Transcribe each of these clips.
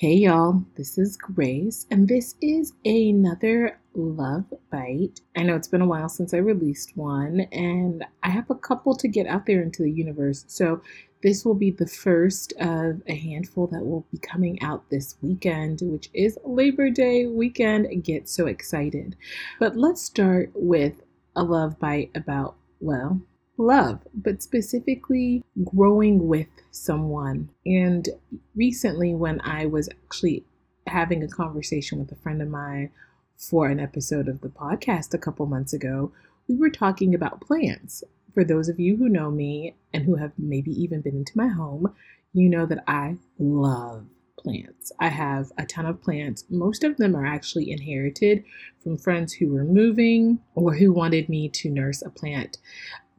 Hey y'all, this is Grace, and this is another Love Bite. I know it's been a while since I released one, and I have a couple to get out there into the universe. So, this will be the first of a handful that will be coming out this weekend, which is Labor Day weekend. Get so excited. But let's start with a love bite about, well, love, but specifically growing with someone. And recently, when I was actually having a conversation with a friend of mine for an episode of the podcast a couple months ago, we were talking about plants. For those of you who know me and who have maybe even been into my home, you know that I love plants. I have a ton of plants. Most of them are actually inherited from friends who were moving or who wanted me to nurse a plant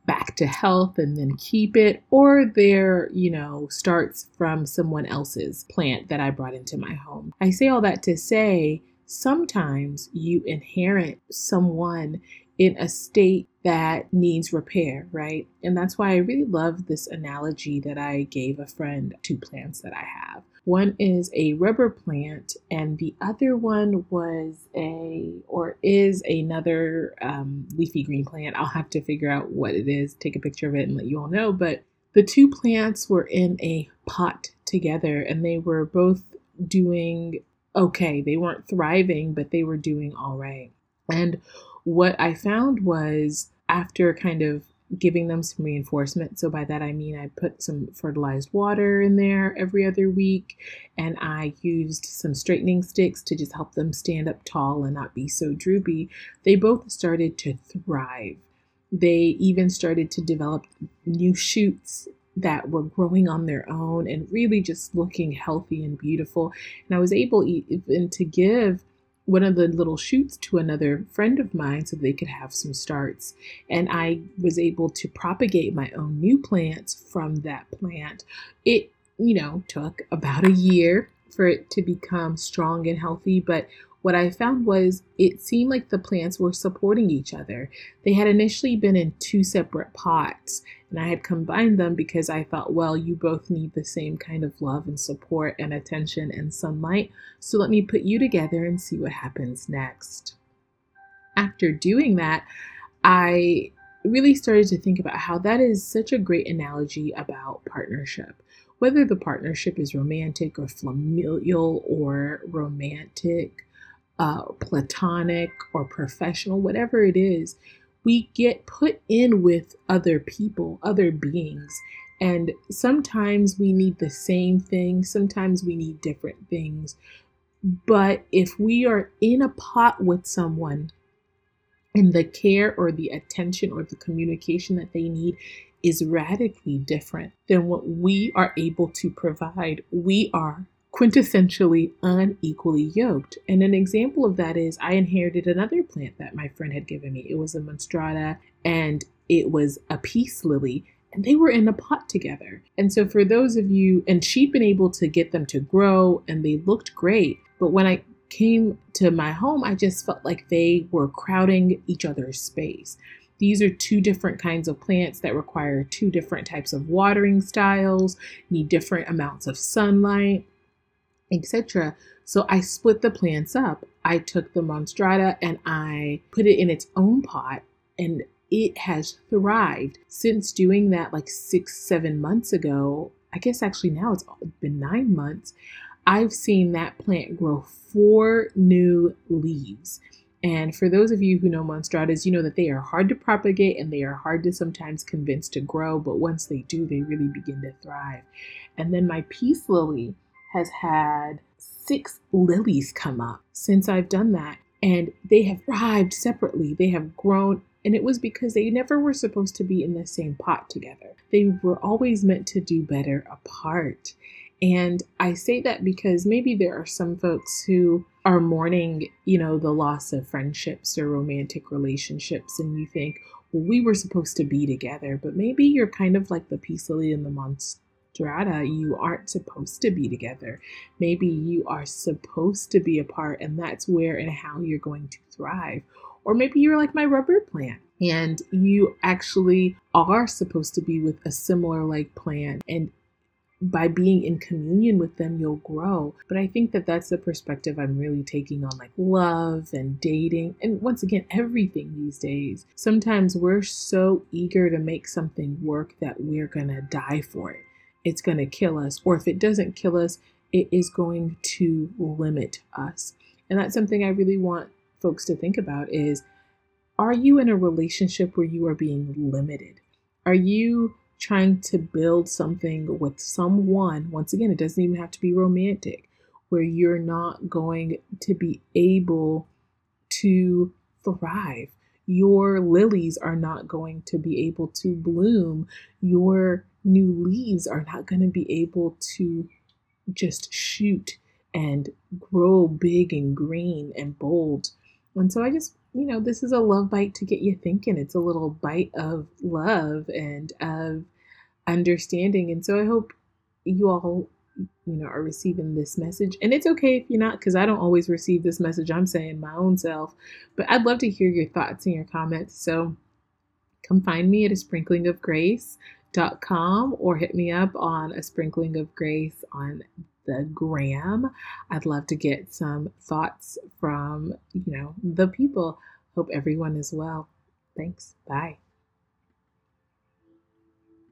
back to health and then keep it, or there, you know, starts from someone else's plant that I brought into my home. I say all that to say sometimes you inherit someone in a state that needs repair, right? And that's why I really love this analogy that I gave a friend to plants that I have. One is a rubber plant, and the other one was a or is another um, leafy green plant. I'll have to figure out what it is, take a picture of it, and let you all know. But the two plants were in a pot together, and they were both doing okay. They weren't thriving, but they were doing all right. And what I found was after kind of giving them some reinforcement. So by that I mean I put some fertilized water in there every other week and I used some straightening sticks to just help them stand up tall and not be so droopy. They both started to thrive. They even started to develop new shoots that were growing on their own and really just looking healthy and beautiful. And I was able even to give one of the little shoots to another friend of mine so they could have some starts. And I was able to propagate my own new plants from that plant. It, you know, took about a year for it to become strong and healthy, but what I found was it seemed like the plants were supporting each other. They had initially been in two separate pots, and I had combined them because I thought, well, you both need the same kind of love and support and attention and sunlight, so let me put you together and see what happens next. After doing that, I really started to think about how that is such a great analogy about partnership. Whether the partnership is romantic or familial or romantic, uh, platonic or professional, whatever it is, we get put in with other people, other beings. And sometimes we need the same thing, sometimes we need different things. But if we are in a pot with someone and the care or the attention or the communication that they need is radically different than what we are able to provide, we are quintessentially unequally yoked. And an example of that is I inherited another plant that my friend had given me. It was a monstrata and it was a peace lily. And they were in a pot together. And so, for those of you, and she'd been able to get them to grow and they looked great. But when I came to my home, I just felt like they were crowding each other's space. These are two different kinds of plants that require two different types of watering styles, need different amounts of sunlight etc. So I split the plants up. I took the monstrata and I put it in its own pot and it has thrived since doing that like six, seven months ago. I guess actually now it's been nine months. I've seen that plant grow four new leaves. And for those of you who know monstratas, you know that they are hard to propagate and they are hard to sometimes convince to grow, but once they do, they really begin to thrive. And then my peace lily has had six lilies come up since I've done that. And they have thrived separately. They have grown. And it was because they never were supposed to be in the same pot together. They were always meant to do better apart. And I say that because maybe there are some folks who are mourning, you know, the loss of friendships or romantic relationships, and you think, well, we were supposed to be together, but maybe you're kind of like the peace lily and the monster strata, you aren't supposed to be together. Maybe you are supposed to be apart, and that's where and how you're going to thrive. Or maybe you're like my rubber plant and you actually are supposed to be with a similar like plant and by being in communion with them, you'll grow. But I think that that's the perspective I'm really taking on like love and dating. And once again, everything these days. Sometimes we're so eager to make something work that we're to die for it. It's going to kill us. Or if it doesn't kill us, it is going to limit us. And that's something I really want folks to think about is are you in a relationship where you are being limited? Are you trying to build something with someone, once again, it doesn't even have to be romantic, where you're not going to be able to thrive. Your lilies are not going to be able to bloom. Your new leaves are not going to be able to just shoot and grow big and green and bold. And so I just, you know, this is a love bite to get you thinking. It's a little bite of love and of understanding. And so I hope you all, you know, are receiving this message. And it's okay if you're not, because I don't always receive this message. I'm saying my own self. But I'd love to hear your thoughts and your comments. So come find me at a sprinkling of grace.com or hit me up on a sprinkling of grace on the gram. I'd love to get some thoughts from, you know, the people. Hope everyone is well. Thanks. Bye.